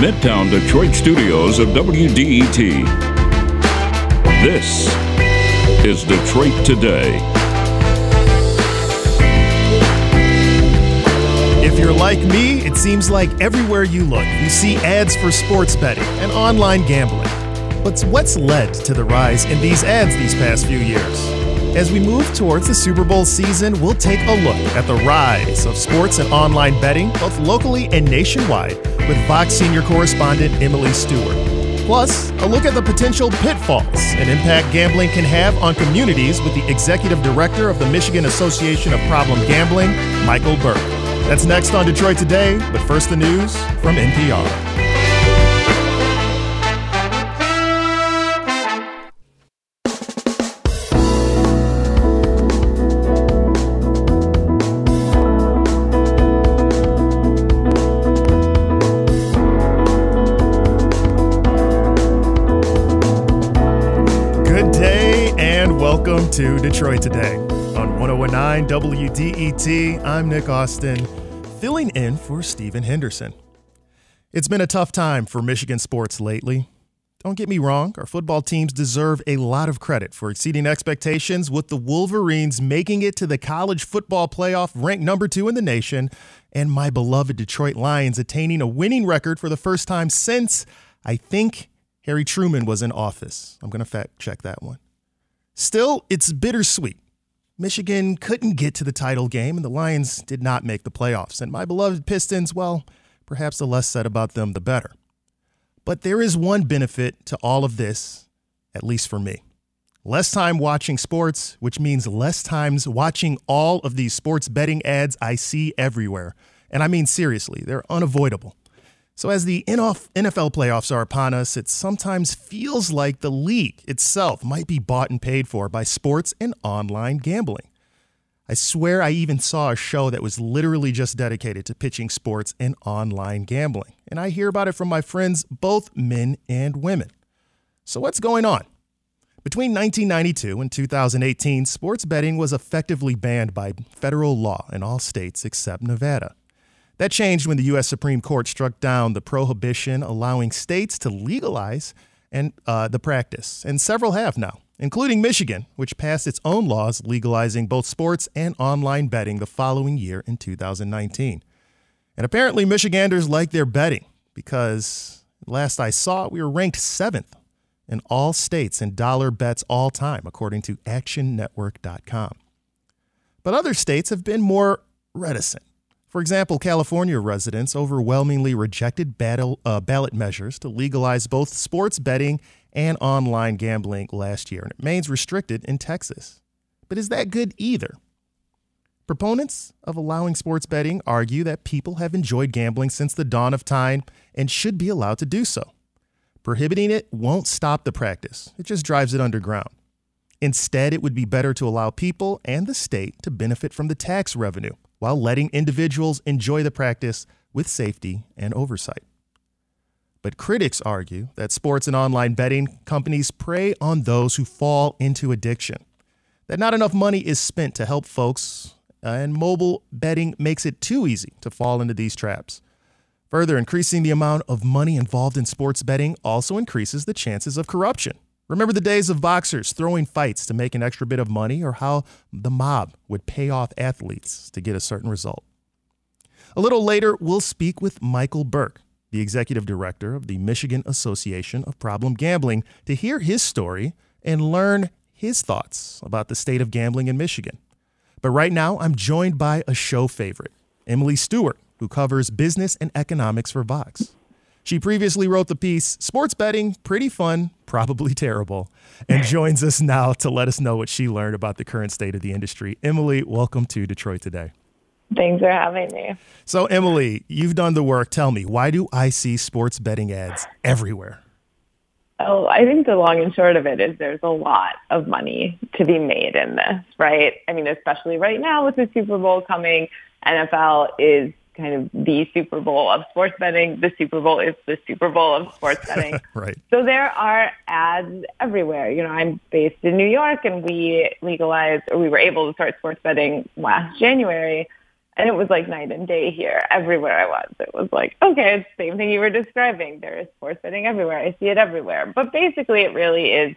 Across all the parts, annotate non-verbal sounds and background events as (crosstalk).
Midtown Detroit studios of WDET. This is Detroit Today. If you're like me, it seems like everywhere you look, you see ads for sports betting and online gambling. But what's led to the rise in these ads these past few years? As we move towards the Super Bowl season, we'll take a look at the rise of sports and online betting, both locally and nationwide, with Vox senior correspondent Emily Stewart. Plus, a look at the potential pitfalls and impact gambling can have on communities with the executive director of the Michigan Association of Problem Gambling, Michael Burke. That's next on Detroit Today, but first the news from NPR. Detroit Today. On 1019 WDET, I'm Nick Austin, filling in for Stephen Henderson. It's been a tough time for Michigan sports lately. Don't get me wrong, our football teams deserve a lot of credit for exceeding expectations, with the Wolverines making it to the college football playoff ranked number two in the nation, and my beloved Detroit Lions attaining a winning record for the first time since, I think, Harry Truman was in office. I'm going to fact check that one. Still, it's bittersweet. Michigan couldn't get to the title game, and the Lions did not make the playoffs. And my beloved Pistons, well, perhaps the less said about them, the better. But there is one benefit to all of this, at least for me. Less time watching sports, which means less times watching all of these sports betting ads I see everywhere. And I mean, seriously, they're unavoidable. So, as the NFL playoffs are upon us, it sometimes feels like the league itself might be bought and paid for by sports and online gambling. I swear I even saw a show that was literally just dedicated to pitching sports and online gambling. And I hear about it from my friends, both men and women. So, what's going on? Between 1992 and 2018, sports betting was effectively banned by federal law in all states except Nevada. That changed when the U.S. Supreme Court struck down the prohibition allowing states to legalize and uh, the practice, and several have now, including Michigan, which passed its own laws legalizing both sports and online betting the following year in 2019. And apparently, Michiganders like their betting because last I saw, we were ranked seventh in all states in dollar bets all time, according to ActionNetwork.com. But other states have been more reticent. For example, California residents overwhelmingly rejected battle, uh, ballot measures to legalize both sports betting and online gambling last year, and it remains restricted in Texas. But is that good either? Proponents of allowing sports betting argue that people have enjoyed gambling since the dawn of time and should be allowed to do so. Prohibiting it won't stop the practice, it just drives it underground. Instead, it would be better to allow people and the state to benefit from the tax revenue while letting individuals enjoy the practice with safety and oversight. But critics argue that sports and online betting companies prey on those who fall into addiction, that not enough money is spent to help folks, and mobile betting makes it too easy to fall into these traps. Further, increasing the amount of money involved in sports betting also increases the chances of corruption. Remember the days of boxers throwing fights to make an extra bit of money, or how the mob would pay off athletes to get a certain result. A little later, we'll speak with Michael Burke, the executive director of the Michigan Association of Problem Gambling, to hear his story and learn his thoughts about the state of gambling in Michigan. But right now, I'm joined by a show favorite, Emily Stewart, who covers business and economics for Vox. She previously wrote the piece Sports Betting, Pretty Fun, Probably Terrible, and joins us now to let us know what she learned about the current state of the industry. Emily, welcome to Detroit Today. Thanks for having me. So, Emily, you've done the work. Tell me, why do I see sports betting ads everywhere? Oh, I think the long and short of it is there's a lot of money to be made in this, right? I mean, especially right now with the Super Bowl coming, NFL is kind of the Super Bowl of sports betting. The Super Bowl is the Super Bowl of sports (laughs) betting. right. So there are ads everywhere. You know, I'm based in New York and we legalized or we were able to start sports betting last January. And it was like night and day here, everywhere I was. It was like, okay, it's the same thing you were describing. There is sports betting everywhere. I see it everywhere. But basically, it really is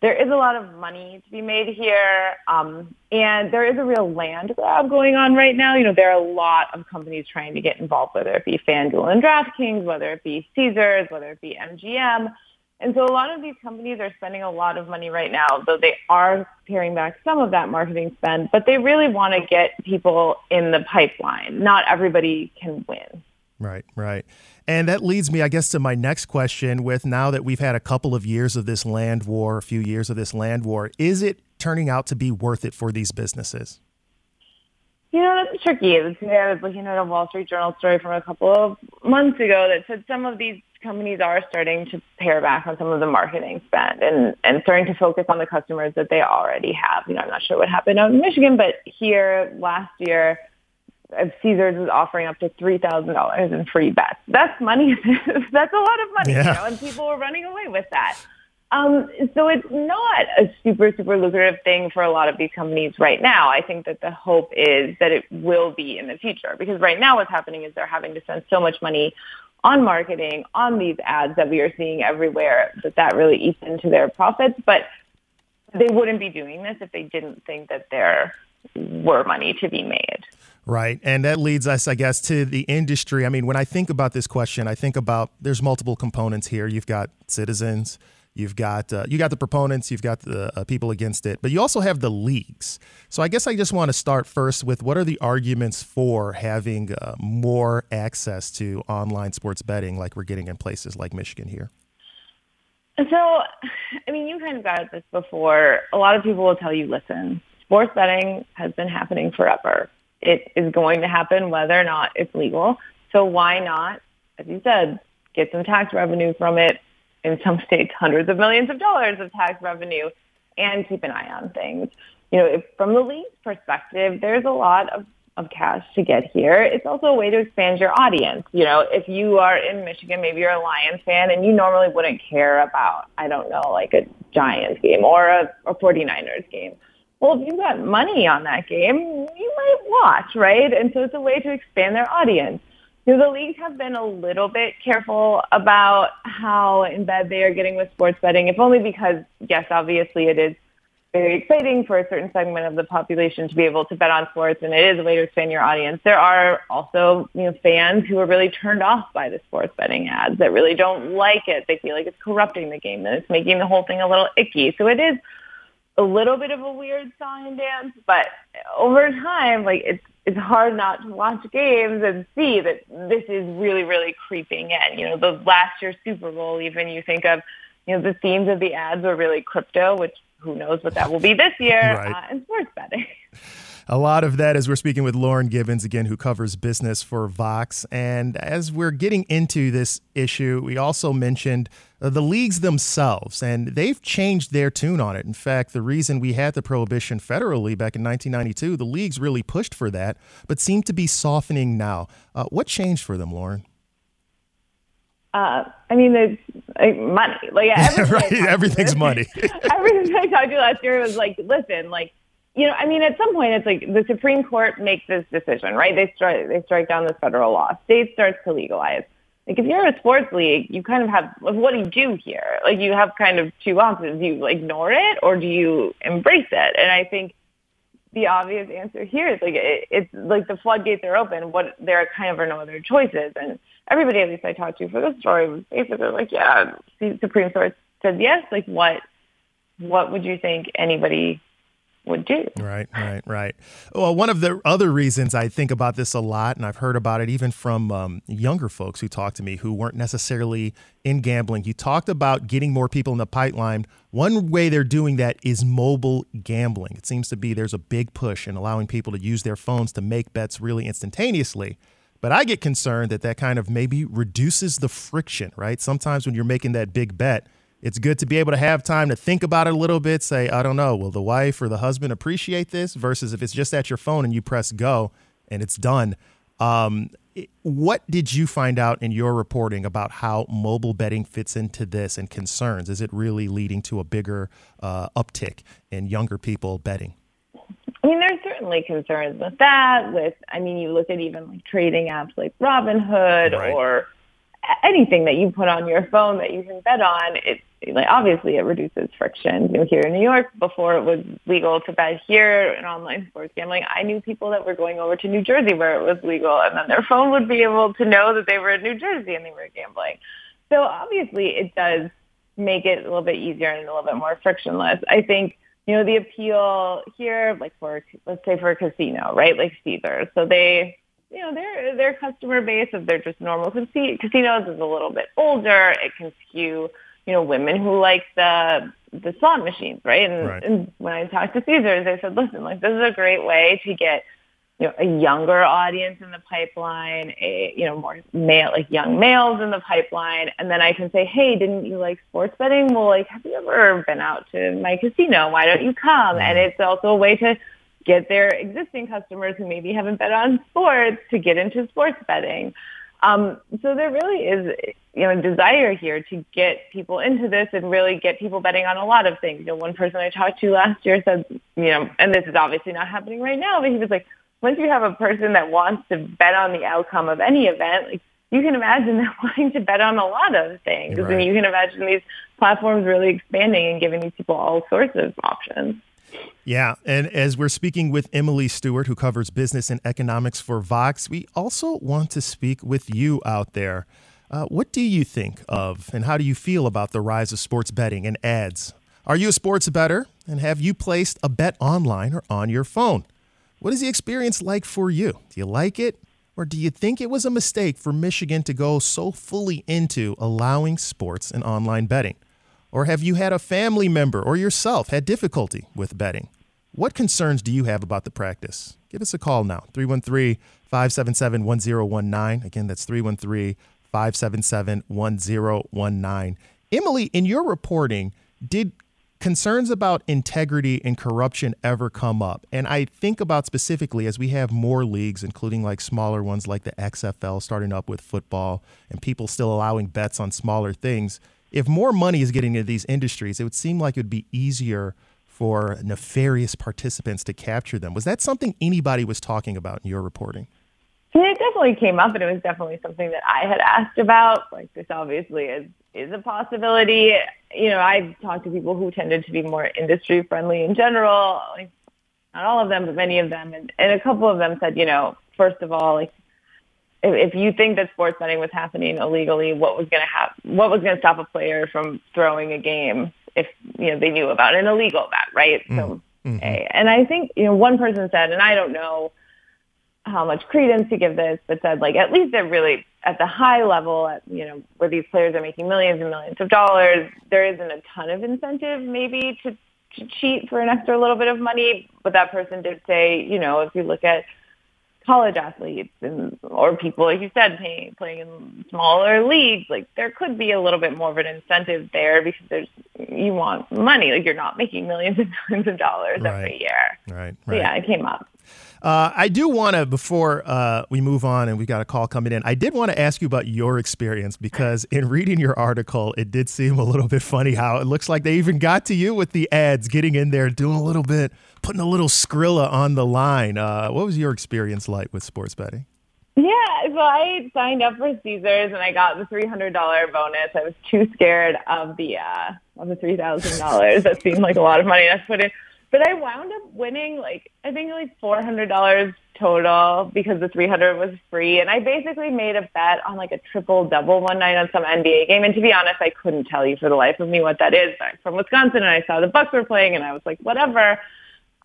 there is a lot of money to be made here, um, and there is a real land grab going on right now. You know, there are a lot of companies trying to get involved, whether it be FanDuel and DraftKings, whether it be Caesars, whether it be MGM. And so a lot of these companies are spending a lot of money right now, though they are paring back some of that marketing spend, but they really want to get people in the pipeline. Not everybody can win. Right, right. And that leads me, I guess, to my next question with now that we've had a couple of years of this land war, a few years of this land war, is it turning out to be worth it for these businesses? You know, that's tricky. I was looking at a Wall Street Journal story from a couple of months ago that said some of these companies are starting to pare back on some of the marketing spend and, and starting to focus on the customers that they already have. You know, I'm not sure what happened out in Michigan, but here last year, Caesars is offering up to three thousand dollars in free bets. That's money. (laughs) That's a lot of money, yeah. you know, and people are running away with that. Um, so it's not a super super lucrative thing for a lot of these companies right now. I think that the hope is that it will be in the future because right now what's happening is they're having to spend so much money on marketing, on these ads that we are seeing everywhere, that that really eats into their profits. But they wouldn't be doing this if they didn't think that there were money to be made. Right. And that leads us, I guess, to the industry. I mean, when I think about this question, I think about there's multiple components here. You've got citizens, you've got uh, you got the proponents, you've got the uh, people against it, but you also have the leagues. So I guess I just want to start first with what are the arguments for having uh, more access to online sports betting, like we're getting in places like Michigan here. So, I mean, you kind of got at this before. A lot of people will tell you, listen, sports betting has been happening forever it is going to happen whether or not it's legal. So why not, as you said, get some tax revenue from it? In some (laughs) states, hundreds of millions of dollars of tax revenue and keep an eye on things. You know, if, from the league's perspective, there's a lot of, of cash to get here. It's also a way to expand your audience. You know, if you are in Michigan, maybe you're a Lions fan and you normally wouldn't care about, I don't know, like a Giants game or a, a 49ers game well, if you've got money on that game, you might watch, right? And so it's a way to expand their audience. You know, the leagues have been a little bit careful about how in bed they are getting with sports betting, if only because, yes, obviously it is very exciting for a certain segment of the population to be able to bet on sports, and it is a way to expand your audience. There are also, you know, fans who are really turned off by the sports betting ads that really don't like it. They feel like it's corrupting the game and it's making the whole thing a little icky. So it is a little bit of a weird song and dance, but over time, like it's it's hard not to watch games and see that this is really, really creeping in. You know, the last year's Super Bowl, even you think of, you know, the themes of the ads were really crypto, which who knows what that will be this year, right. uh, and sports betting. (laughs) a lot of that as we're speaking with Lauren Gibbons, again, who covers business for Vox. And as we're getting into this issue, we also mentioned uh, the leagues themselves, and they've changed their tune on it. In fact, the reason we had the prohibition federally back in 1992, the leagues really pushed for that, but seem to be softening now. Uh, what changed for them, Lauren? Uh, I mean, there's like, money. Like everything (laughs) right, everything's money. everything I talked to (laughs) last year was like, listen, like you know, I mean, at some point, it's like the Supreme Court makes this decision, right? They strike they strike down this federal law. State starts to legalize. Like if you're a sports league, you kind of have what do you do here? Like you have kind of two options: do you ignore it or do you embrace it? And I think the obvious answer here is like it, it's like the floodgates are open. What there kind of are no other choices, and everybody at least I talked to for this story was basically like, yeah, the Supreme Court said yes. Like what? What would you think anybody would do. Right, right, right. Well, one of the other reasons I think about this a lot, and I've heard about it even from um, younger folks who talk to me who weren't necessarily in gambling. You talked about getting more people in the pipeline. One way they're doing that is mobile gambling. It seems to be there's a big push in allowing people to use their phones to make bets really instantaneously. But I get concerned that that kind of maybe reduces the friction, right? Sometimes when you're making that big bet, it's good to be able to have time to think about it a little bit. Say, I don't know, will the wife or the husband appreciate this? Versus if it's just at your phone and you press go and it's done. Um, what did you find out in your reporting about how mobile betting fits into this and concerns? Is it really leading to a bigger uh, uptick in younger people betting? I mean, there's certainly concerns with that. With, I mean, you look at even like trading apps like Robinhood right. or anything that you put on your phone that you can bet on. It like obviously it reduces friction. You know, here in New York, before it was legal to bet here in online sports gambling, I knew people that were going over to New Jersey where it was legal, and then their (laughs) phone would be able to know that they were in New Jersey and they were gambling. So obviously, it does make it a little bit easier and a little bit more frictionless. I think you know, the appeal here, like for, let's say for a casino, right? Like Caesars. So they, you know, their, their customer base, if they're just normal casinos, is a little bit older. It can skew, you know, women who like the, the slot machines, right? And, right. and when I talked to Caesars, they said, listen, like this is a great way to get you know, a younger audience in the pipeline, a, you know, more male, like young males in the pipeline. And then I can say, hey, didn't you like sports betting? Well, like, have you ever been out to my casino? Why don't you come? And mm-hmm. it's also a way to get their existing customers who maybe haven't bet on sports to get into sports betting. Um, so there really is, you know, a desire here to get people into this and really get people betting on a lot of things. You know, one person I talked to last year said, you know, and this is obviously not happening right now, but he was like, once you have a person that wants to bet on the outcome of any event, like you can imagine (laughs) them wanting to bet on a lot of things. Right. And you can imagine these platforms really expanding and giving these people all sorts of options. Yeah. And as we're speaking with Emily Stewart, who covers business and economics for Vox, we also want to speak with you out there. Uh, what do you think of and how do you feel about the rise of sports betting and ads? Are you a sports bettor and have you placed a bet online or on your phone? What is the experience like for you? Do you like it? Or do you think it was a mistake for Michigan to go so fully into allowing sports and online betting? Or have you had a family member or yourself had difficulty with betting? What concerns do you have about the practice? Give us a call now, 313 577 1019. Again, that's 313 577 1019. Emily, in your reporting, did concerns about integrity and corruption ever come up. And I think about specifically as we have more leagues, including like smaller ones like the XFL starting up with football and people still allowing bets on smaller things. If more money is getting into these industries, it would seem like it would be easier for nefarious participants to capture them. Was that something anybody was talking about in your reporting? it definitely came up, and it was definitely something that I had asked about. Like this, obviously, is is a possibility. You know, I've talked to people who tended to be more industry friendly in general. Like not all of them, but many of them, and, and a couple of them said, you know, first of all, like if, if you think that sports betting was happening illegally, what was going to happen? What was going to stop a player from throwing a game if you know they knew about an illegal bet, right? Mm-hmm. So, mm-hmm. and I think you know one person said, and I don't know how much credence to give this, but said like at least at really at the high level, at, you know, where these players are making millions and millions of dollars, there isn't a ton of incentive maybe to, to cheat for an extra little bit of money. But that person did say, you know, if you look at college athletes and or people like you said playing playing in smaller leagues like there could be a little bit more of an incentive there because there's you want money like you're not making millions and (laughs) millions of dollars right. every year right, right. So yeah it came up uh, I do want to, before uh, we move on and we got a call coming in, I did want to ask you about your experience because in reading your article, it did seem a little bit funny how it looks like they even got to you with the ads, getting in there, doing a little bit, putting a little Skrilla on the line. Uh, what was your experience like with sports betting? Yeah, so I signed up for Caesars and I got the three hundred dollar bonus. I was too scared of the uh of the three thousand dollars. That seemed like a lot of money to put in. But I wound up winning like I think like four hundred dollars total because the three hundred was free, and I basically made a bet on like a triple double one night on some NBA game. And to be honest, I couldn't tell you for the life of me what that is. I'm from Wisconsin, and I saw the Bucks were playing, and I was like, whatever.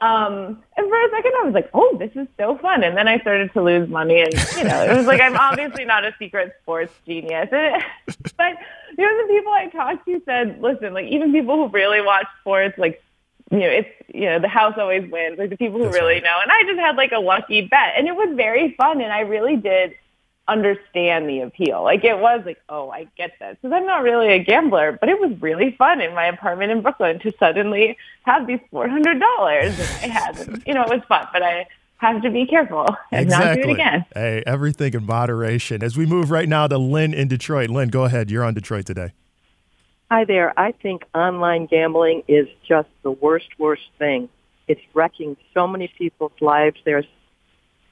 Um, and for a second, I was like, oh, this is so fun. And then I started to lose money, and you know, it was like I'm obviously not a secret sports genius. (laughs) but you know, the people I talked to said, listen, like even people who really watch sports, like you know, it's, you know, the house always wins, like the people who That's really right. know. And I just had like a lucky bet and it was very fun. And I really did understand the appeal. Like it was like, oh, I get this. Because I'm not really a gambler, but it was really fun in my apartment in Brooklyn to suddenly have these $400 that I had. You know, it was fun, but I have to be careful and exactly. not do it again. Hey, everything in moderation. As we move right now to Lynn in Detroit. Lynn, go ahead. You're on Detroit today. Hi there. I think online gambling is just the worst, worst thing. It's wrecking so many people's lives. There's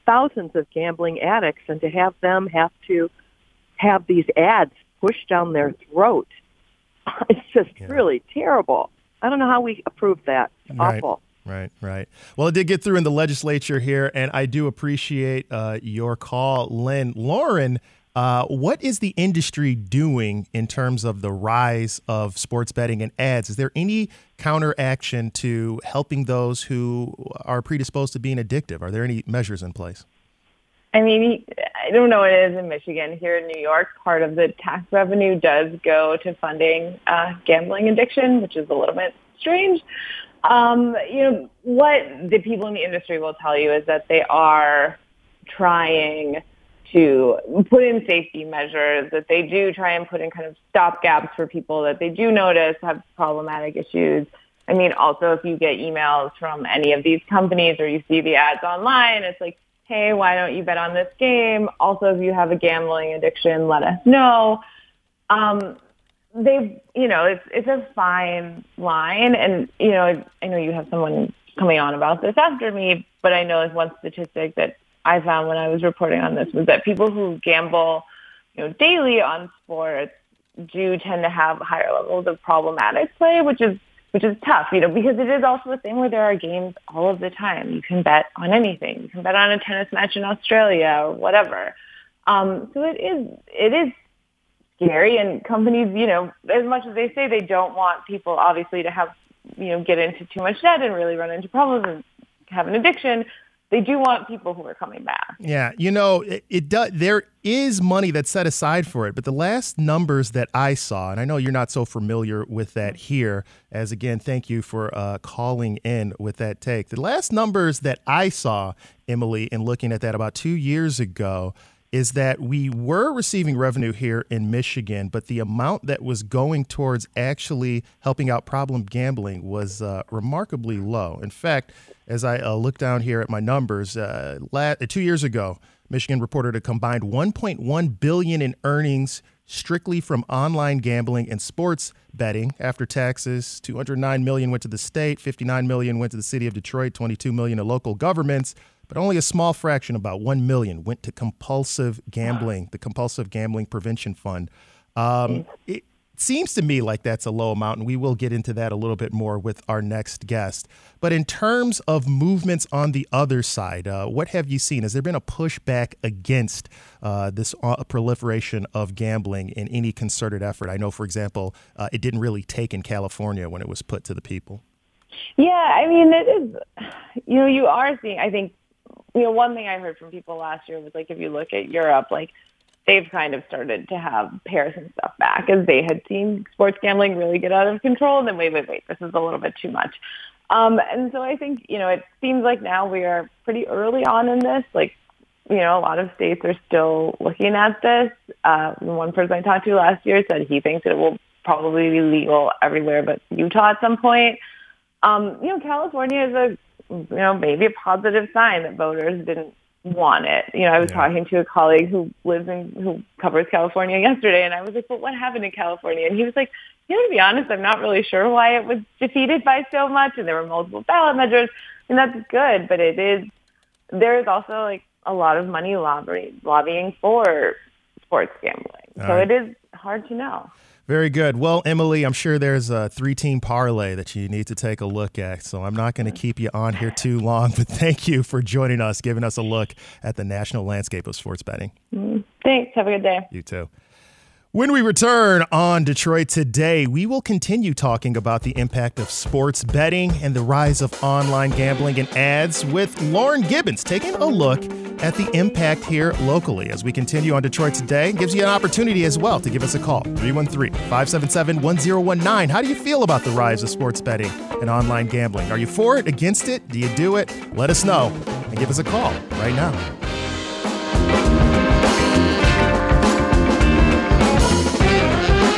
thousands of gambling addicts, and to have them have to have these ads pushed down their throat, (laughs) it's just yeah. really terrible. I don't know how we approve that. It's right. awful. Right, right. Well, it did get through in the legislature here, and I do appreciate uh, your call, Lynn. Lauren, uh, what is the industry doing in terms of the rise of sports betting and ads? Is there any counteraction to helping those who are predisposed to being addictive? Are there any measures in place? I mean, I don't know what it is in Michigan. Here in New York, part of the tax revenue does go to funding uh, gambling addiction, which is a little bit strange. Um, you know, what the people in the industry will tell you is that they are trying to put in safety measures, that they do try and put in kind of stop gaps for people that they do notice have problematic issues. I mean, also if you get emails from any of these companies or you see the ads online, it's like, hey, why don't you bet on this game? Also, if you have a gambling addiction, let us know. Um, they've, you know, it's it's a fine line, and you know, I know you have someone coming on about this after me, but I know there's one statistic that I found when I was reporting on this was that people who gamble, you know, daily on sports do tend to have higher levels of problematic play, which is which is tough, you know, because it is also a thing where there are games all of the time. You can bet on anything. You can bet on a tennis match in Australia or whatever. Um, so it is it is scary, and companies, you know, as much as they say they don't want people obviously to have you know get into too much debt and really run into problems and have an addiction they do want people who are coming back. Yeah, you know, it, it does. There is money that's set aside for it, but the last numbers that I saw, and I know you're not so familiar with that here, as again, thank you for uh, calling in with that take. The last numbers that I saw, Emily, in looking at that about two years ago, is that we were receiving revenue here in Michigan, but the amount that was going towards actually helping out problem gambling was uh, remarkably low. In fact, as I uh, look down here at my numbers, uh, la- two years ago, Michigan reported a combined 1.1 billion in earnings strictly from online gambling and sports betting after taxes 209 million went to the state 59 million went to the city of detroit 22 million to local governments but only a small fraction about 1 million went to compulsive gambling the compulsive gambling prevention fund um, it, seems to me like that's a low amount, and we will get into that a little bit more with our next guest. But in terms of movements on the other side, uh, what have you seen? Has there been a pushback against uh, this uh, proliferation of gambling in any concerted effort? I know, for example, uh, it didn't really take in California when it was put to the people. Yeah, I mean, it is, you know, you are seeing, I think, you know, one thing I heard from people last year was like, if you look at Europe, like, they've kind of started to have pairs and stuff back as they had seen sports gambling really get out of control. And then wait, wait, wait, this is a little bit too much. Um, and so I think, you know, it seems like now we are pretty early on in this. Like, you know, a lot of states are still looking at this. Uh, one person I talked to last year said he thinks it will probably be legal everywhere but Utah at some point. Um, you know, California is a, you know, maybe a positive sign that voters didn't want it. You know, I was yeah. talking to a colleague who lives in who covers California (laughs) yesterday, and I was like, "But what happened in California?" And he was like, "You know, to be honest, I'm not really sure why it was defeated by so much, and there were multiple ballot measures, and that's good, but it is there is also like a lot of money lobbying lobbying for sports gambling, All so right. it is hard to know." Very good. Well, Emily, I'm sure there's a three team parlay that you need to take a look at. So I'm not going to keep you on here too long, but thank you for joining us, giving us a look at the national landscape of sports betting. Mm, thanks. Have a good day. You too. When we return on Detroit Today, we will continue talking about the impact of sports betting and the rise of online gambling and ads with Lauren Gibbons taking a look at the impact here locally. As we continue on Detroit Today, gives you an opportunity as well to give us a call 313 577 1019. How do you feel about the rise of sports betting and online gambling? Are you for it, against it? Do you do it? Let us know and give us a call right now.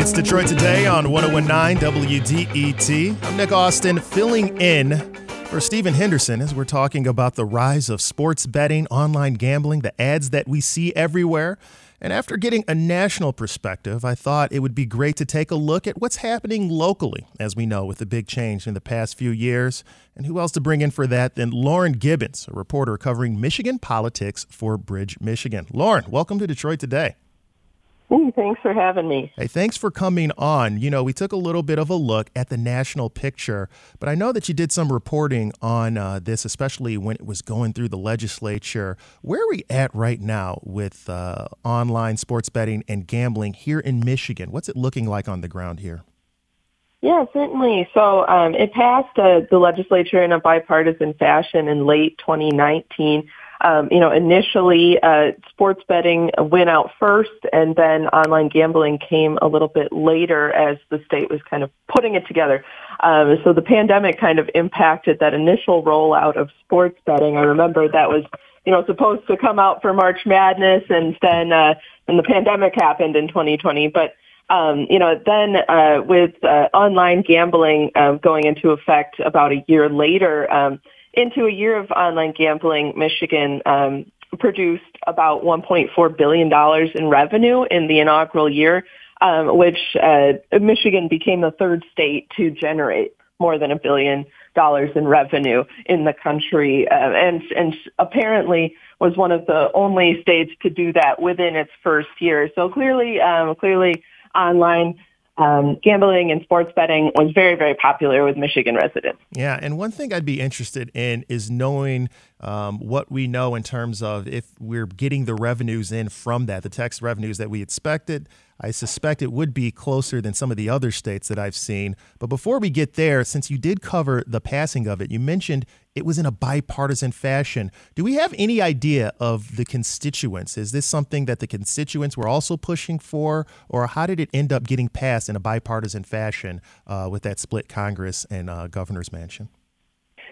It's Detroit Today on 1019 WDET. I'm Nick Austin filling in for Stephen Henderson as we're talking about the rise of sports betting, online gambling, the ads that we see everywhere. And after getting a national perspective, I thought it would be great to take a look at what's happening locally, as we know, with the big change in the past few years. And who else to bring in for that than Lauren Gibbons, a reporter covering Michigan politics for Bridge, Michigan. Lauren, welcome to Detroit Today. Thanks for having me. Hey, thanks for coming on. You know, we took a little bit of a look at the national picture, but I know that you did some reporting on uh, this, especially when it was going through the legislature. Where are we at right now with uh, online sports betting and gambling here in Michigan? What's it looking like on the ground here? Yeah, certainly. So um, it passed uh, the legislature in a bipartisan fashion in late 2019. Um, you know, initially uh, sports betting went out first, and then online gambling came a little bit later as the state was kind of putting it together. Um, so the pandemic kind of impacted that initial rollout of sports betting. I remember that was, you know, supposed to come out for March Madness, and then uh, then the pandemic happened in 2020. But um, you know, then uh, with uh, online gambling um, going into effect about a year later. Um, into a year of online gambling, Michigan um, produced about $1.4 billion in revenue in the inaugural year, um, which uh, Michigan became the third state to generate more than a billion dollars in revenue in the country, uh, and and apparently was one of the only states to do that within its first year. So clearly, um, clearly, online um, gambling and sports betting was very, very popular with Michigan residents. Yeah, and one thing I'd be interested in is knowing um, what we know in terms of if we're getting the revenues in from that, the tax revenues that we expected. I suspect it would be closer than some of the other states that I've seen. But before we get there, since you did cover the passing of it, you mentioned it was in a bipartisan fashion. Do we have any idea of the constituents? Is this something that the constituents were also pushing for, or how did it end up getting passed in a bipartisan fashion uh, with that split Congress and uh, governor's mansion?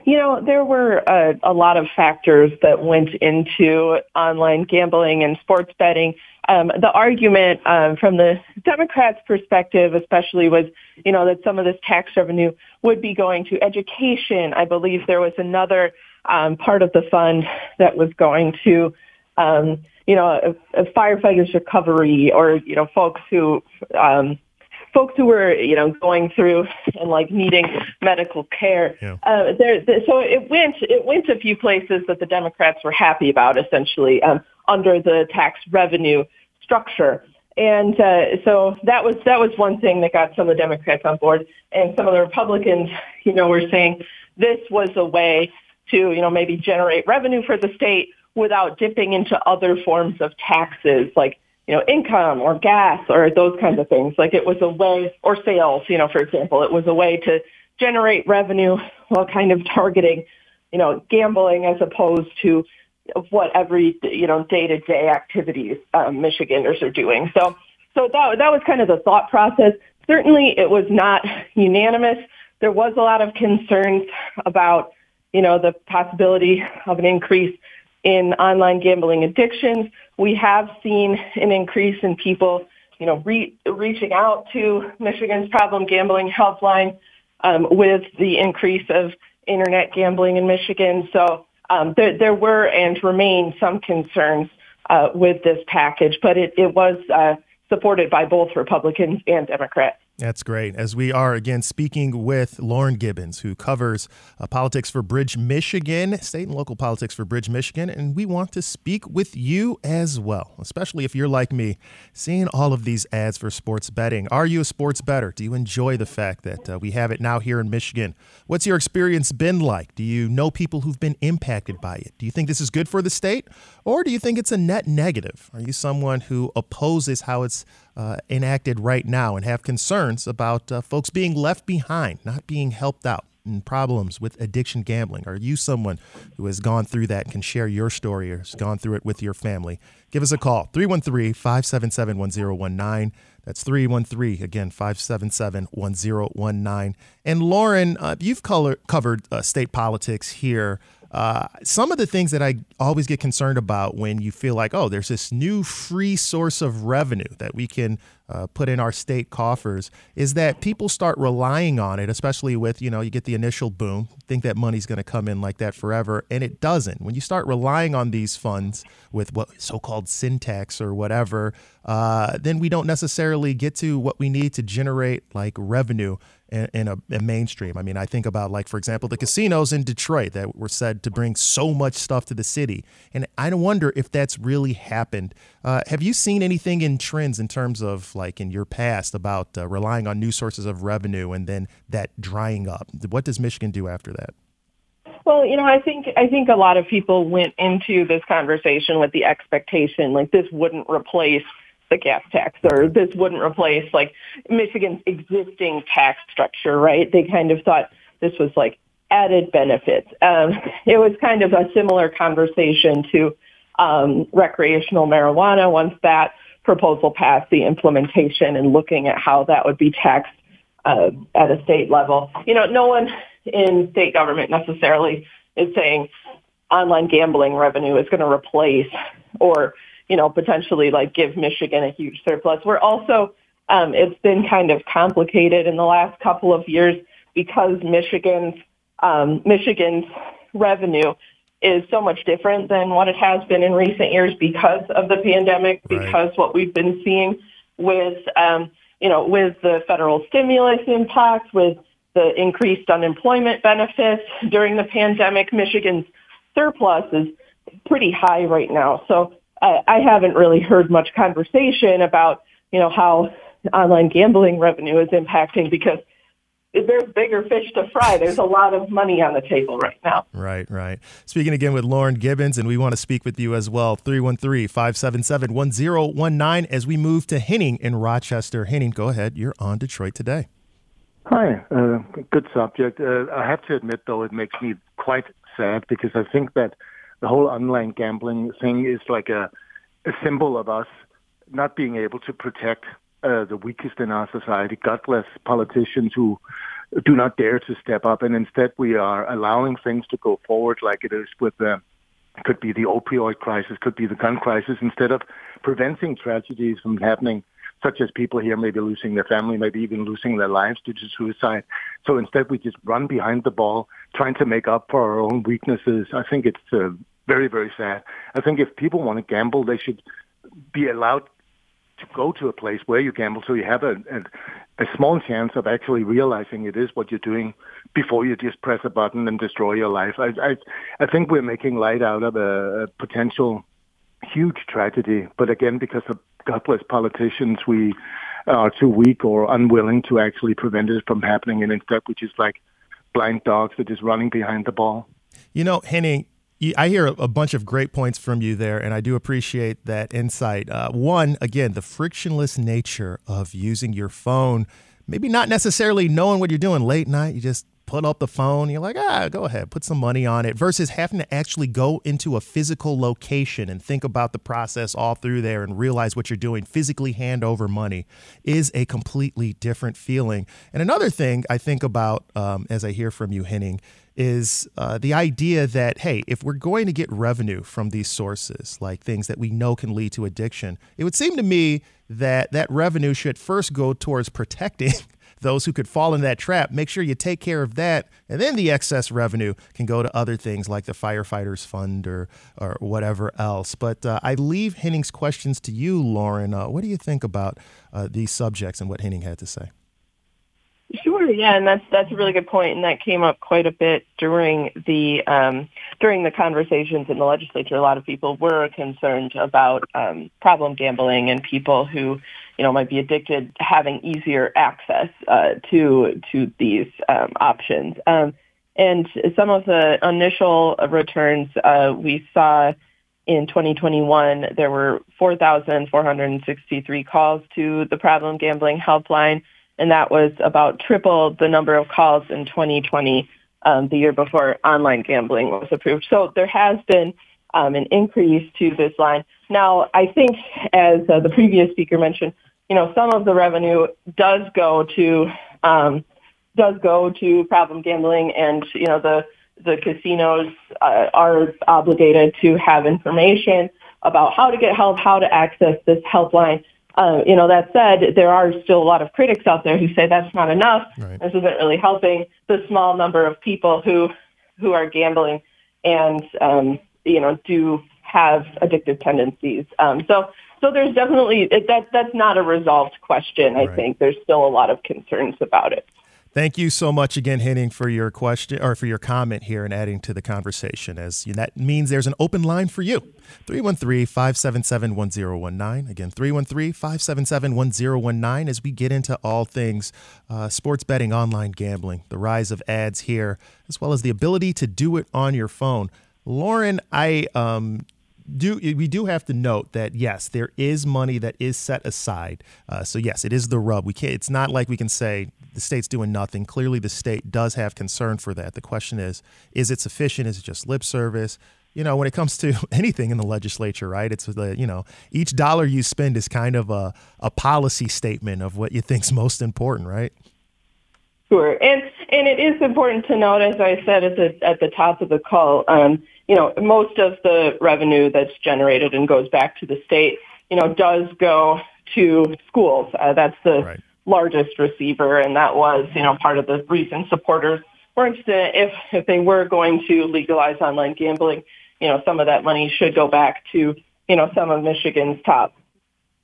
You know, there were a, a, lot of factors that went into online gambling and sports betting. Um, the argument um, from the Democrats' perspective, especially, was you know that some of this tax revenue would be going to education. I believe there was another um, part of the fund that was going to um, you know a, a firefighters recovery or you know folks who um, folks who were, you know, going through and like needing medical care. Yeah. Uh, there, so it went, it went a few places that the Democrats were happy about, essentially, um, under the tax revenue structure. And uh, so that was that was one thing that got some of the Democrats on board, and some of the Republicans, you know, were saying this was a way to, you know, maybe generate revenue for the state without dipping into other forms of taxes, like you know, income or gas or those kinds of things. Like it was a way, or sales, you know, for example, it was a way to generate revenue while kind of targeting, you know, gambling as opposed to what every, you know, day-to-day activities um, Michiganders are doing. So, so that, that was kind of the thought process. Certainly it was not unanimous. There was a lot of concerns about, you know, the possibility of an increase in online gambling addictions. We have seen an increase in people, you know, re- reaching out to Michigan's problem gambling helpline um, with the increase of internet gambling in Michigan. So um, there, there, were and remain some concerns uh, with this package, but it, it was uh, supported by both Republicans and Democrats. That's great. As we are again speaking with Lauren Gibbons, who covers uh, politics for Bridge, Michigan, state and local politics for Bridge, Michigan, and we want to speak with you as well, especially if you're like me, seeing all of these ads for sports betting. Are you a sports bettor? Do you enjoy the fact that uh, we have it now here in Michigan? What's your experience been like? Do you know people who've been impacted by it? Do you think this is good for the state, or do you think it's a net negative? Are you someone who opposes how it's uh, enacted right now and have concerns about uh, folks being left behind, not being helped out. and problems with addiction gambling? Are you someone who has gone through that and can share your story or has gone through it with your family? Give us a call 313 577 1019. That's 313, again, 577 1019. And Lauren, uh, you've color- covered uh, state politics here. Uh, some of the things that I always get concerned about when you feel like, oh, there's this new free source of revenue that we can uh, put in our state coffers is that people start relying on it, especially with, you know, you get the initial boom, think that money's going to come in like that forever, and it doesn't. When you start relying on these funds with what so called sin tax or whatever, uh, then we don't necessarily get to what we need to generate like revenue in, in a, a, mainstream. I mean, I think about like, for example, the casinos in Detroit that were said to bring so much stuff to the city, and I wonder if that's really happened. Uh, have you seen anything in trends in terms of like in your past about uh, relying on new sources of revenue and then that drying up? What does Michigan do after that? Well, you know, I think I think a lot of people went into this conversation with the expectation like this wouldn't replace the gas tax or this wouldn't replace like Michigan's existing tax structure, right? They kind of thought this was like added benefits. Um, (laughs) it was kind of a similar conversation to um, recreational marijuana once that proposal passed the implementation and looking at how that would be taxed uh, at a state level. You know, no one in state government necessarily is saying online gambling revenue is going to replace or you know, potentially like give Michigan a huge surplus. We're also, um, it's been kind of complicated in the last couple of years because Michigan's, um, Michigan's revenue is so much different than what it has been in recent years because of the pandemic, right. because what we've been seeing with, um, you know, with the federal stimulus impact, with the increased unemployment benefits during the pandemic, Michigan's surplus is pretty high right now. So I, I haven't really heard much conversation about, you know, how online gambling revenue is impacting because there's bigger fish to fry. There's a lot of money on the table right now. Right, right. Speaking again with Lauren Gibbons, and we want to speak with you as well. 313 577 1019 as we move to Henning in Rochester. Henning, go ahead. You're on Detroit today. Hi. Uh, good subject. Uh, I have to admit, though, it makes me quite sad because I think that the whole online gambling thing is like a, a symbol of us not being able to protect uh, the weakest in our society, gutless politicians who do not dare to step up, and instead we are allowing things to go forward like it is with the could be the opioid crisis, could be the gun crisis, instead of preventing tragedies from happening, such as people here maybe losing their family, maybe even losing their lives due to suicide. So instead we just run behind the ball, trying to make up for our own weaknesses. I think it's uh, very, very sad. I think if people want to gamble, they should be allowed to go to a place where you gamble so you have a, a, a small chance of actually realizing it is what you're doing before you just press a button and destroy your life. I, I, I think we're making light out of a, a potential huge tragedy. But again, because of godless politicians, we are too weak or unwilling to actually prevent it from happening. And instead, we just like blind dogs that is running behind the ball. You know, Henning, I hear a bunch of great points from you there, and I do appreciate that insight. Uh, one, again, the frictionless nature of using your phone, maybe not necessarily knowing what you're doing late night. You just put up the phone, you're like, ah, go ahead, put some money on it, versus having to actually go into a physical location and think about the process all through there and realize what you're doing, physically hand over money, is a completely different feeling. And another thing I think about um, as I hear from you, Henning, is uh, the idea that, hey, if we're going to get revenue from these sources, like things that we know can lead to addiction, it would seem to me that that revenue should first go towards protecting (laughs) those who could fall in that trap. Make sure you take care of that, and then the excess revenue can go to other things like the firefighters fund or or whatever else. But uh, I leave Henning's questions to you, Lauren. Uh, what do you think about uh, these subjects and what Henning had to say? Sure, yeah, and that's that's a really good point, and that came up quite a bit during the um, during the conversations in the legislature. A lot of people were concerned about um, problem gambling and people who, you know, might be addicted having easier access uh, to to these um, options. Um, and some of the initial returns uh, we saw in 2021, there were 4,463 calls to the problem gambling helpline and that was about triple the number of calls in 2020 um, the year before online gambling was approved. So there has been um, an increase to this line. Now, I think, as uh, the previous speaker mentioned, you know, some of the revenue does go to um, does go to problem gambling, and you know, the the casinos uh, are obligated to have information about how to get help, how to access this helpline. Uh, you know, that said, there are still a lot of critics out there who say that's not enough. Right. This isn't really helping the small number of people who who are gambling and um, you know do have addictive tendencies. Um, so so there's definitely that that's not a resolved question. I right. think there's still a lot of concerns about it. Thank you so much again, Henning, for your question or for your comment here and adding to the conversation. As that means there's an open line for you 313 577 1019. Again, 313 577 1019 as we get into all things uh, sports betting, online gambling, the rise of ads here, as well as the ability to do it on your phone. Lauren, I um, do we do have to note that yes, there is money that is set aside. Uh, so yes, it is the rub. We can't. It's not like we can say the state's doing nothing. Clearly, the state does have concern for that. The question is, is it sufficient? Is it just lip service? You know, when it comes to (laughs) anything in the legislature, right? It's the you know each dollar you spend is kind of a a policy statement of what you think's most important, right? Sure, and and it is important to note, as I said at the at the top of the call. Um, you know, most of the revenue that's generated and goes back to the state, you know, does go to schools. Uh, that's the right. largest receiver, and that was, you know, part of the reason supporters were interested. If if they were going to legalize online gambling, you know, some of that money should go back to, you know, some of Michigan's top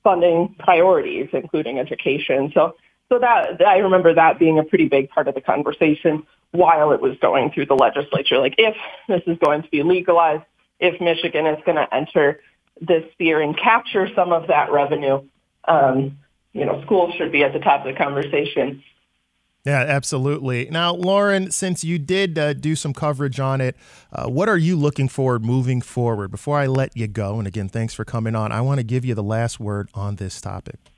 funding priorities, including education. So, so that I remember that being a pretty big part of the conversation while it was going through the legislature. Like if this is going to be legalized, if Michigan is going to enter this sphere and capture some of that revenue, um, you know, schools should be at the top of the conversation. Yeah, absolutely. Now, Lauren, since you did uh, do some coverage on it, uh, what are you looking for moving forward? Before I let you go, and again, thanks for coming on, I want to give you the last word on this topic.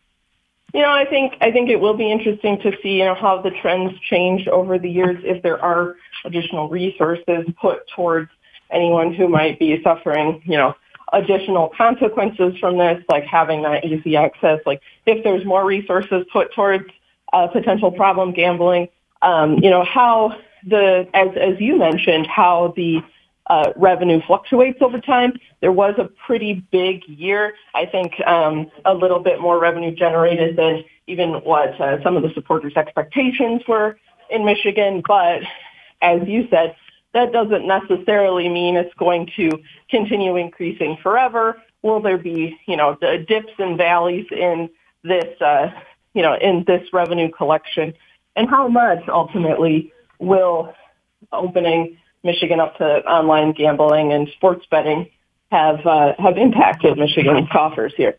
You know, I think I think it will be interesting to see you know how the trends change over the years if there are additional resources put towards anyone who might be suffering, you know, additional consequences from this, like having that easy access. Like if there's more resources put towards uh, potential problem gambling, um, you know, how the as as you mentioned, how the uh, revenue fluctuates over time. There was a pretty big year. I think um, a little bit more revenue generated than even what uh, some of the supporters' expectations were in Michigan. But as you said, that doesn't necessarily mean it's going to continue increasing forever. Will there be, you know, the dips and valleys in this, uh, you know, in this revenue collection, and how much ultimately will opening Michigan up to online gambling and sports betting have uh, have impacted Michigan coffers here.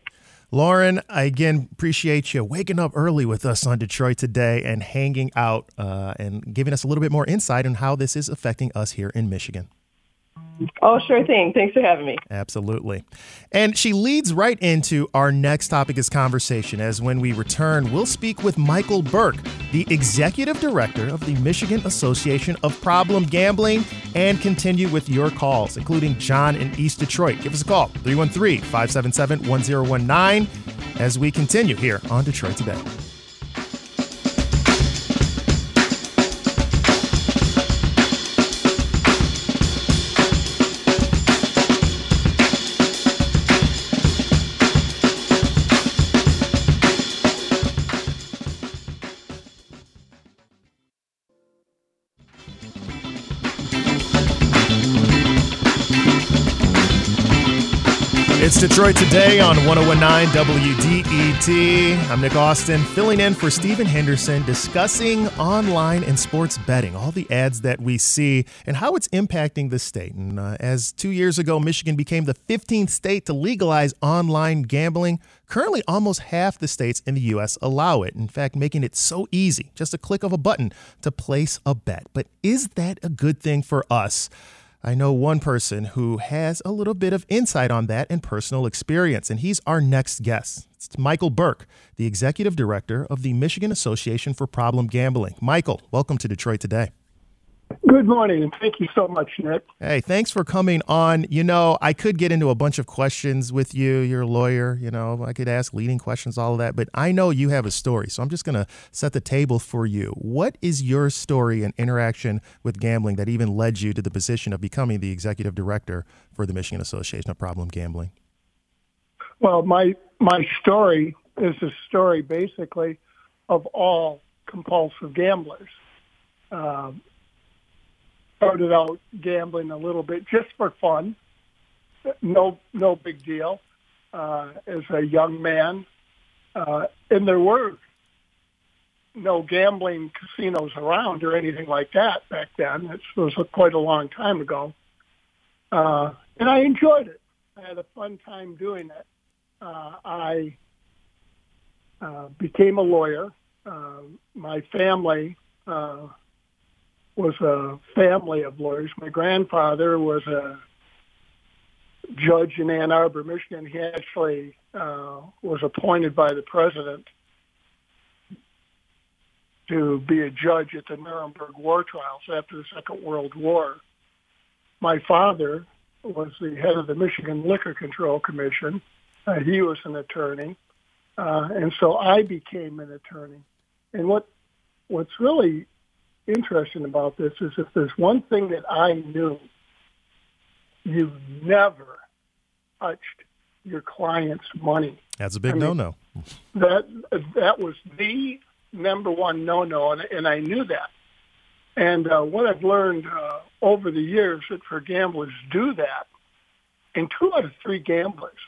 Lauren, I again appreciate you waking up early with us on Detroit today and hanging out uh, and giving us a little bit more insight on how this is affecting us here in Michigan. Oh, sure thing. Thanks for having me. Absolutely. And she leads right into our next topic is conversation, as when we return, we'll speak with Michael Burke, the executive director of the Michigan Association of Problem Gambling, and continue with your calls, including John in East Detroit. Give us a call, 313 577 1019, as we continue here on Detroit Today. Detroit Today on 1019 WDET. I'm Nick Austin, filling in for Stephen Henderson, discussing online and sports betting, all the ads that we see, and how it's impacting the state. And uh, as two years ago, Michigan became the 15th state to legalize online gambling, currently almost half the states in the U.S. allow it. In fact, making it so easy, just a click of a button, to place a bet. But is that a good thing for us? I know one person who has a little bit of insight on that and personal experience, and he's our next guest. It's Michael Burke, the executive director of the Michigan Association for Problem Gambling. Michael, welcome to Detroit today. Good morning, and thank you so much, Nick. Hey, thanks for coming on. You know, I could get into a bunch of questions with you. You're a lawyer, you know, I could ask leading questions, all of that, but I know you have a story, so I'm just going to set the table for you. What is your story and interaction with gambling that even led you to the position of becoming the executive director for the Michigan Association of Problem Gambling? Well, my my story is a story basically of all compulsive gamblers. Um, started out gambling a little bit just for fun. No, no big deal. Uh, as a young man, uh, and there were no gambling casinos around or anything like that back then. It was quite a long time ago, uh, and I enjoyed it. I had a fun time doing it. Uh, I uh, became a lawyer. Uh, my family uh, was a family of lawyers. My grandfather was a judge in Ann Arbor, Michigan. He actually uh, was appointed by the president to be a judge at the Nuremberg war trials after the Second World War. My father was the head of the Michigan Liquor Control Commission. Uh, he was an attorney, uh, and so I became an attorney. And what what's really interesting about this is if there's one thing that I knew, you never touched your client's money. That's a big I mean, no-no. That that was the number one no-no, and, and I knew that. And uh, what I've learned uh, over the years that for gamblers do that, and two out of three gamblers,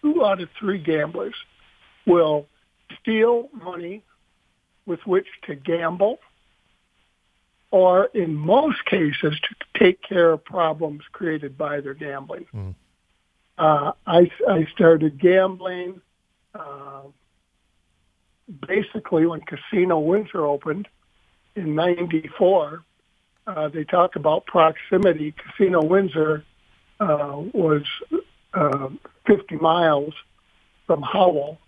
two out of three gamblers will steal money with which to gamble or in most cases to take care of problems created by their gambling. Mm. Uh, I, I started gambling uh, basically when Casino Windsor opened in 94. Uh, they talk about proximity. Casino Windsor uh, was uh, 50 miles from Howell,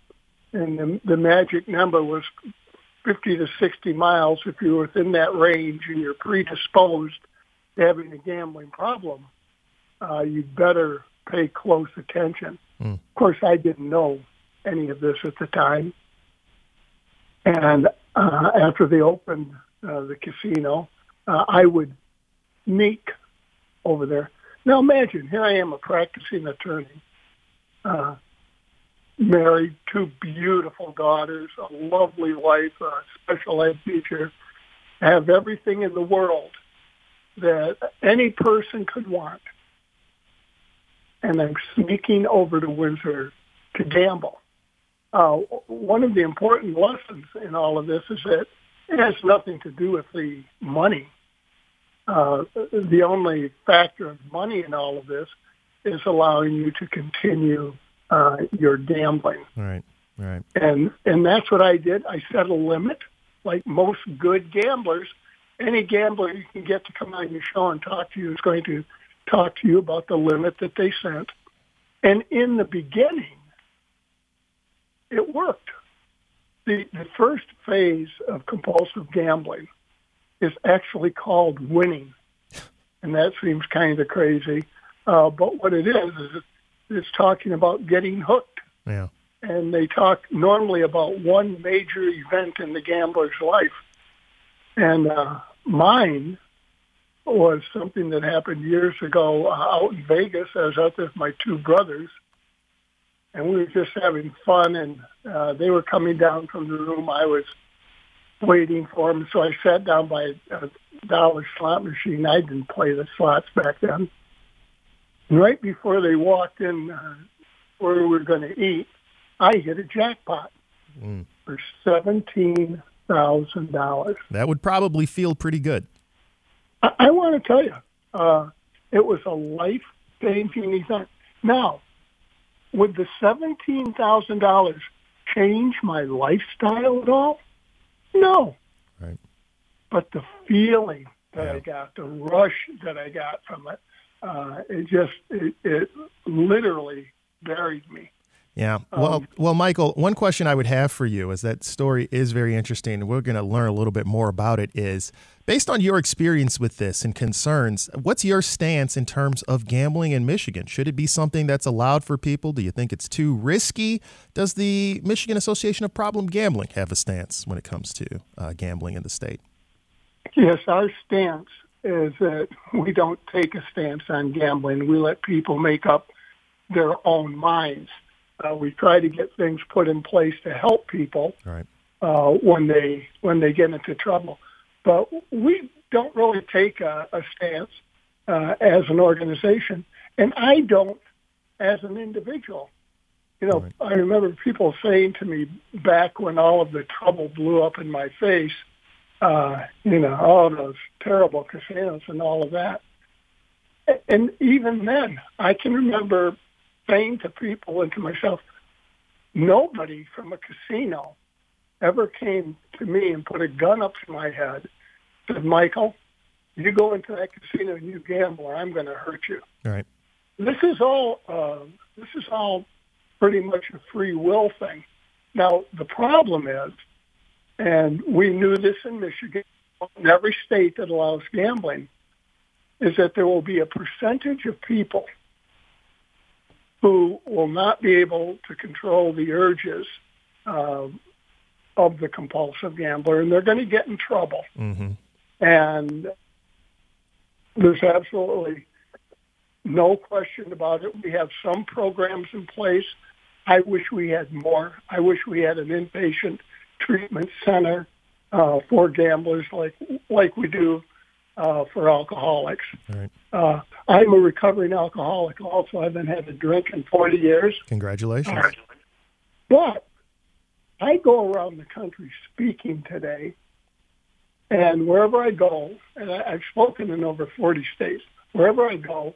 and the, the magic number was 50 to 60 miles, if you're within that range and you're predisposed to having a gambling problem, uh, you better pay close attention. Mm. Of course, I didn't know any of this at the time. And uh, after they opened uh, the casino, uh, I would sneak over there. Now imagine, here I am, a practicing attorney. Uh, married, two beautiful daughters, a lovely wife, a special ed teacher, have everything in the world that any person could want. And I'm sneaking over to Windsor to gamble. Uh, one of the important lessons in all of this is that it has nothing to do with the money. Uh, the only factor of money in all of this is allowing you to continue uh, your gambling. Right, right. And and that's what I did. I set a limit, like most good gamblers. Any gambler you can get to come on your show and talk to you is going to talk to you about the limit that they set. And in the beginning, it worked. The, the first phase of compulsive gambling is actually called winning. And that seems kind of crazy. Uh, but what it is, is is talking about getting hooked. Yeah. And they talk normally about one major event in the gambler's life. And uh, mine was something that happened years ago uh, out in Vegas. I was out there with my two brothers, and we were just having fun. And uh, they were coming down from the room. I was waiting for them, so I sat down by a dollar slot machine. I didn't play the slots back then right before they walked in uh, where we were going to eat, I hit a jackpot mm. for seventeen thousand dollars. That would probably feel pretty good. I, I want to tell you, uh, it was a life changing event. Now, would the seventeen thousand dollars change my lifestyle at all? No. Right. But the feeling that yeah. I got, the rush that I got from it, uh, it just it, it literally buried me. Yeah. Well, um, well, Michael, one question I would have for you is that story is very interesting, and we're going to learn a little bit more about it. Is based on your experience with this and concerns, what's your stance in terms of gambling in Michigan? Should it be something that's allowed for people? Do you think it's too risky? Does the Michigan Association of Problem Gambling have a stance when it comes to uh, gambling in the state? Yes, our stance is that we don't take a stance on gambling. We let people make up their own minds. Uh, we try to get things put in place to help people right. uh, when they when they get into trouble. But we don't really take a, a stance uh, as an organization, and I don't as an individual. You know, right. I remember people saying to me back when all of the trouble blew up in my face, uh, you know, all those terrible casinos and all of that. And even then, I can remember saying to people and to myself, nobody from a casino ever came to me and put a gun up to my head, said, Michael, you go into that casino and you gamble, or I'm going to hurt you. All right. This is all. Uh, this is all pretty much a free will thing. Now the problem is, and we knew this in Michigan, in every state that allows gambling, is that there will be a percentage of people who will not be able to control the urges uh, of the compulsive gambler, and they're going to get in trouble. Mm-hmm. And there's absolutely no question about it. We have some programs in place. I wish we had more. I wish we had an inpatient treatment center uh, for gamblers like like we do uh, for alcoholics. Right. Uh, I'm a recovering alcoholic also. I haven't had a drink in 40 years. Congratulations. But I go around the country speaking today, and wherever I go, and I, I've spoken in over 40 states, wherever I go,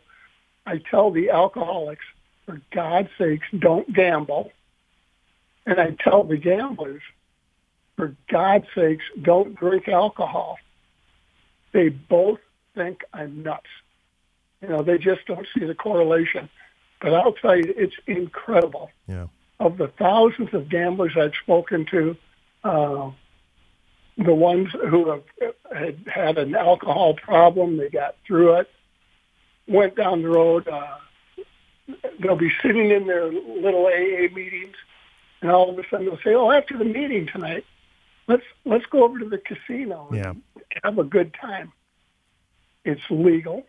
I tell the alcoholics, for God's sakes, don't gamble. And I tell the gamblers, for God's sakes, don't drink alcohol. They both think I'm nuts. You know, they just don't see the correlation. But I'll tell you, it's incredible. Yeah. Of the thousands of gamblers I've spoken to, uh, the ones who have had had an alcohol problem, they got through it, went down the road. Uh, they'll be sitting in their little AA meetings, and all of a sudden they'll say, "Oh, after the meeting tonight, let's let's go over to the casino and yeah. have a good time. It's legal,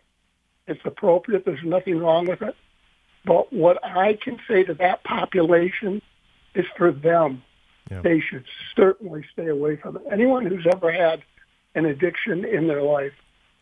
it's appropriate. There's nothing wrong with it. But what I can say to that population is for them, yeah. they should certainly stay away from it. Anyone who's ever had an addiction in their life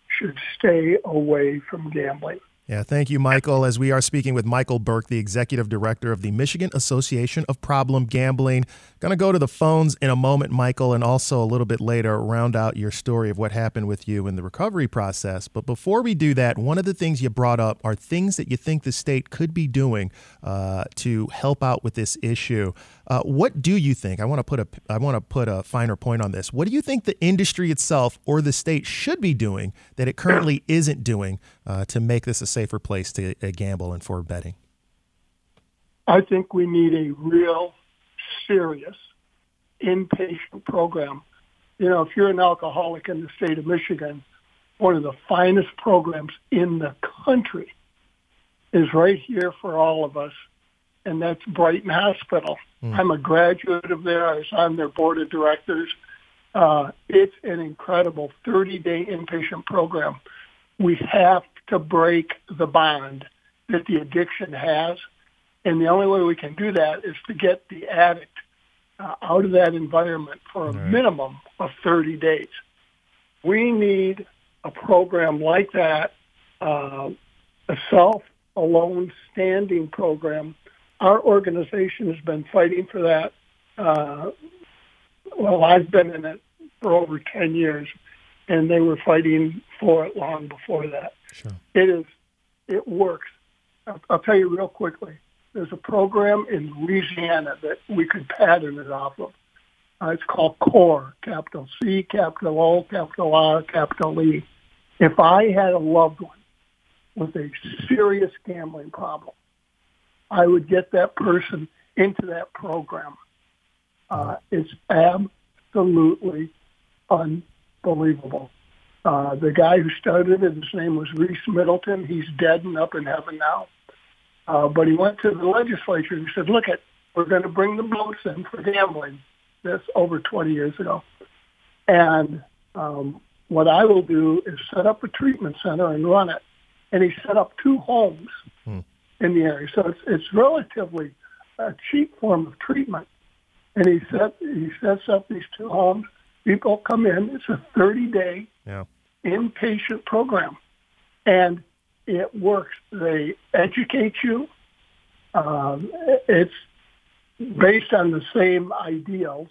should stay away from gambling. Yeah, thank you, Michael. As we are speaking with Michael Burke, the executive director of the Michigan Association of Problem Gambling. Going to go to the phones in a moment, Michael, and also a little bit later round out your story of what happened with you in the recovery process. But before we do that, one of the things you brought up are things that you think the state could be doing uh, to help out with this issue. Uh, what do you think? I want to put a I want to put a finer point on this. What do you think the industry itself or the state should be doing that it currently isn't doing uh, to make this a safer place to uh, gamble and for betting? I think we need a real serious inpatient program. You know, if you're an alcoholic in the state of Michigan, one of the finest programs in the country is right here for all of us, and that's Brighton Hospital. Mm. I'm a graduate of there. I was on their board of directors. Uh, it's an incredible 30-day inpatient program. We have to break the bond that the addiction has, and the only way we can do that is to get the addict uh, out of that environment for a right. minimum of 30 days. We need a program like that, uh, a self-alone standing program our organization has been fighting for that. Uh, well, I've been in it for over 10 years, and they were fighting for it long before that. Sure. It is, it works. I'll, I'll tell you real quickly. There's a program in Louisiana that we could pattern it off of. Uh, it's called CORE, capital C, capital O, capital R, capital E. If I had a loved one with a serious gambling problem, I would get that person into that program. Uh, it's absolutely unbelievable. Uh, the guy who started it, his name was Reese Middleton. He's dead and up in heaven now. Uh, but he went to the legislature and said, look, at, we're going to bring the votes in for gambling. That's over 20 years ago. And um, what I will do is set up a treatment center and run it. And he set up two homes hmm. In the area. So it's, it's relatively a cheap form of treatment. And he set he sets up these two homes. People come in. It's a 30 day yeah. inpatient program, and it works. They educate you. Um, it's based on the same ideals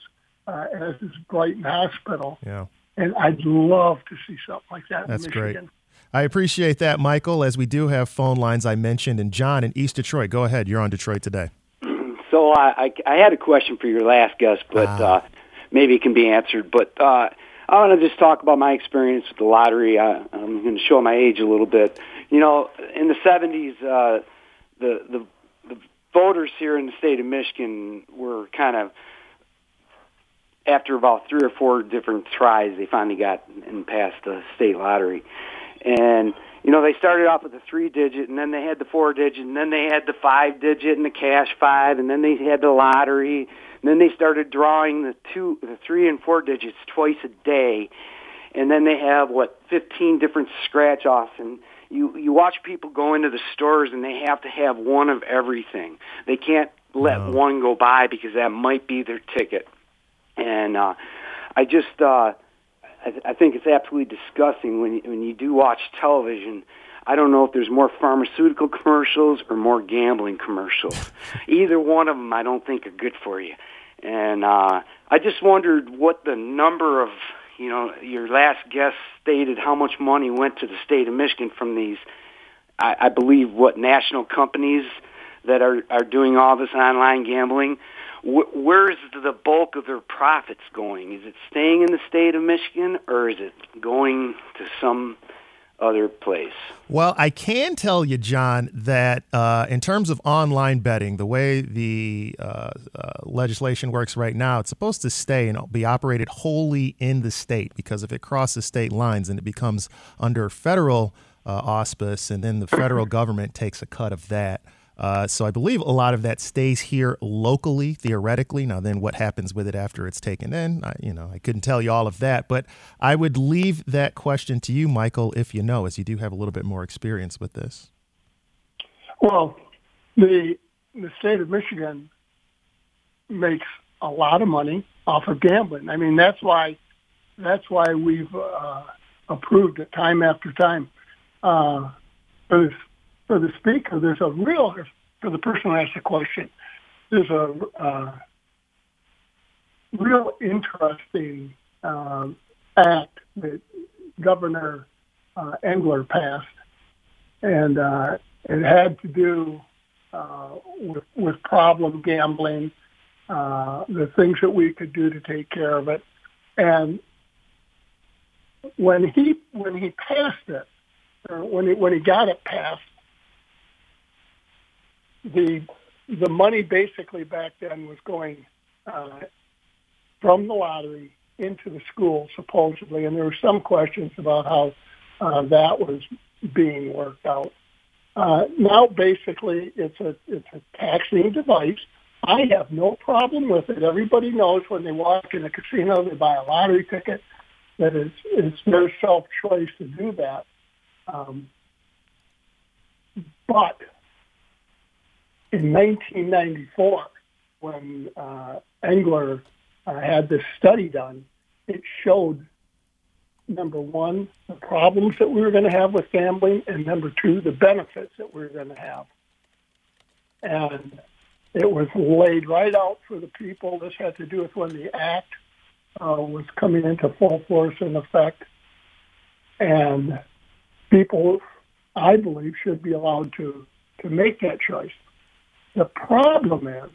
uh, as this Brighton Hospital. Yeah. And I'd love to see something like that That's in Michigan. Great. I appreciate that, Michael. As we do have phone lines, I mentioned, and John in East Detroit. Go ahead. You're on Detroit today. (clears throat) So I, I, I had a question for your last guest, but ah. uh, maybe it can be answered. But uh, I want to just talk about my experience with the lottery. I, I'm going to show my age a little bit. You know, in the 70s, uh, the, the the voters here in the state of Michigan were kind of after about three or four different tries, they finally got and passed the state lottery. And you know, they started off with the three digit, and then they had the four digit, and then they had the five digit and the cash five, and then they had the lottery. And then they started drawing the two, the three and four digits twice a day, and then they have what fifteen different scratch offs and you you watch people go into the stores and they have to have one of everything. They can't let no. one go by because that might be their ticket. And uh, I just uh, I, I think it's absolutely disgusting when you, when you do watch television. I don't know if there's more pharmaceutical commercials or more gambling commercials. (laughs) Either one of them, I don't think are good for you. And uh, I just wondered what the number of you know, your last guest stated how much money went to the state of Michigan from these, I, I believe, what national companies that are are doing all this online gambling. Wh- where's the bulk of their profits going? Is it staying in the state of Michigan, or is it going to some other place. Well, I can tell you, John, that uh, in terms of online betting, the way the uh, uh, legislation works right now, it's supposed to stay and be operated wholly in the state because if it crosses state lines and it becomes under federal uh, auspice, and then the federal government takes a cut of that. Uh, so I believe a lot of that stays here locally, theoretically. Now, then what happens with it after it's taken in? I, you know, I couldn't tell you all of that, but I would leave that question to you, Michael, if you know, as you do have a little bit more experience with this. Well, the the state of Michigan makes a lot of money off of gambling. I mean, that's why that's why we've uh, approved it time after time. Uh, speaker, there's a real, for the person who asked the question, there's a uh, real interesting uh, act that Governor uh, Engler passed, and uh, it had to do uh, with, with problem gambling, uh, the things that we could do to take care of it, and when he when he passed it, or when he when he got it passed, the the money basically back then was going uh, from the lottery into the school supposedly, and there were some questions about how uh, that was being worked out. Uh, now, basically, it's a it's a taxing device. I have no problem with it. Everybody knows when they walk in a casino, they buy a lottery ticket, that it's it's their self choice to do that. Um, but in 1994, when uh, Engler uh, had this study done, it showed number one, the problems that we were going to have with gambling, and number two, the benefits that we were going to have. And it was laid right out for the people. This had to do with when the act uh, was coming into full force and effect. And people, I believe, should be allowed to, to make that choice. The problem is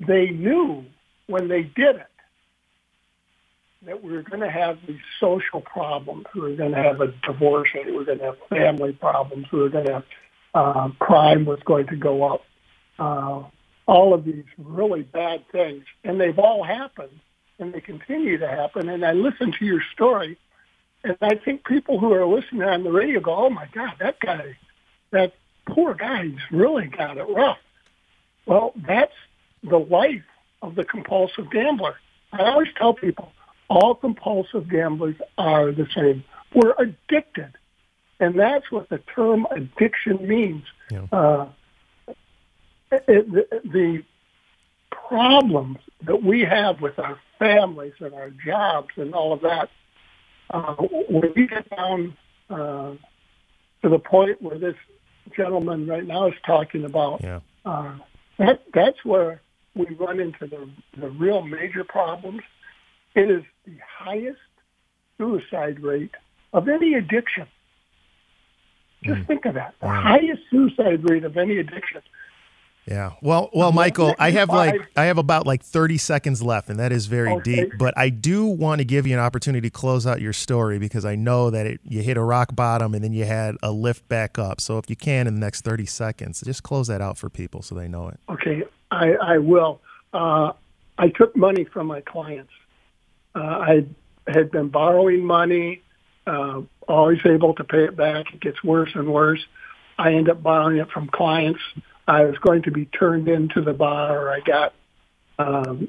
they knew when they did it that we were going to have these social problems. We were going to have a divorce. We were going to have family problems. We were going to have uh, crime was going to go up. Uh, all of these really bad things, and they've all happened, and they continue to happen. And I listen to your story, and I think people who are listening on the radio go, "Oh my God, that guy, that poor guy, he's really got it rough." Well, that's the life of the compulsive gambler. I always tell people, all compulsive gamblers are the same. We're addicted. And that's what the term addiction means. Yeah. Uh, it, the, the problems that we have with our families and our jobs and all of that, uh, when we get down uh, to the point where this gentleman right now is talking about, yeah. uh, that that's where we run into the, the real major problems. It is the highest suicide rate of any addiction. Just mm. think of that. The wow. highest suicide rate of any addiction. Yeah. Well, well, Michael, I have like I have about like 30 seconds left and that is very okay. deep, but I do want to give you an opportunity to close out your story because I know that it, you hit a rock bottom and then you had a lift back up. So if you can in the next 30 seconds, just close that out for people so they know it. Okay. I I will. Uh, I took money from my clients. Uh, I had been borrowing money, uh, always able to pay it back. It gets worse and worse. I end up borrowing it from clients. I was going to be turned into the bar. I got um,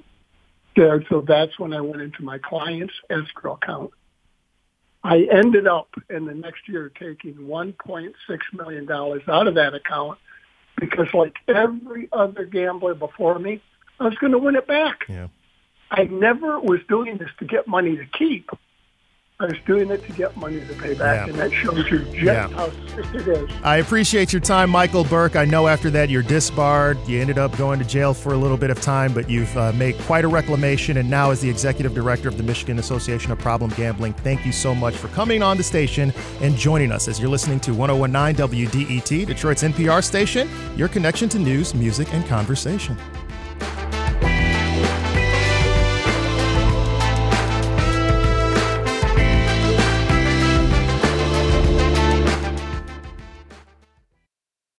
there, so that's when I went into my client's escrow account. I ended up in the next year taking $1.6 million out of that account because like every other gambler before me, I was going to win it back. Yeah. I never was doing this to get money to keep. I was doing it to get money to pay back, yeah. and that shows you just yeah. how sick it is. I appreciate your time, Michael Burke. I know after that you're disbarred. You ended up going to jail for a little bit of time, but you've uh, made quite a reclamation, and now as the executive director of the Michigan Association of Problem Gambling, thank you so much for coming on the station and joining us as you're listening to 1019 WDET, Detroit's NPR station, your connection to news, music, and conversation.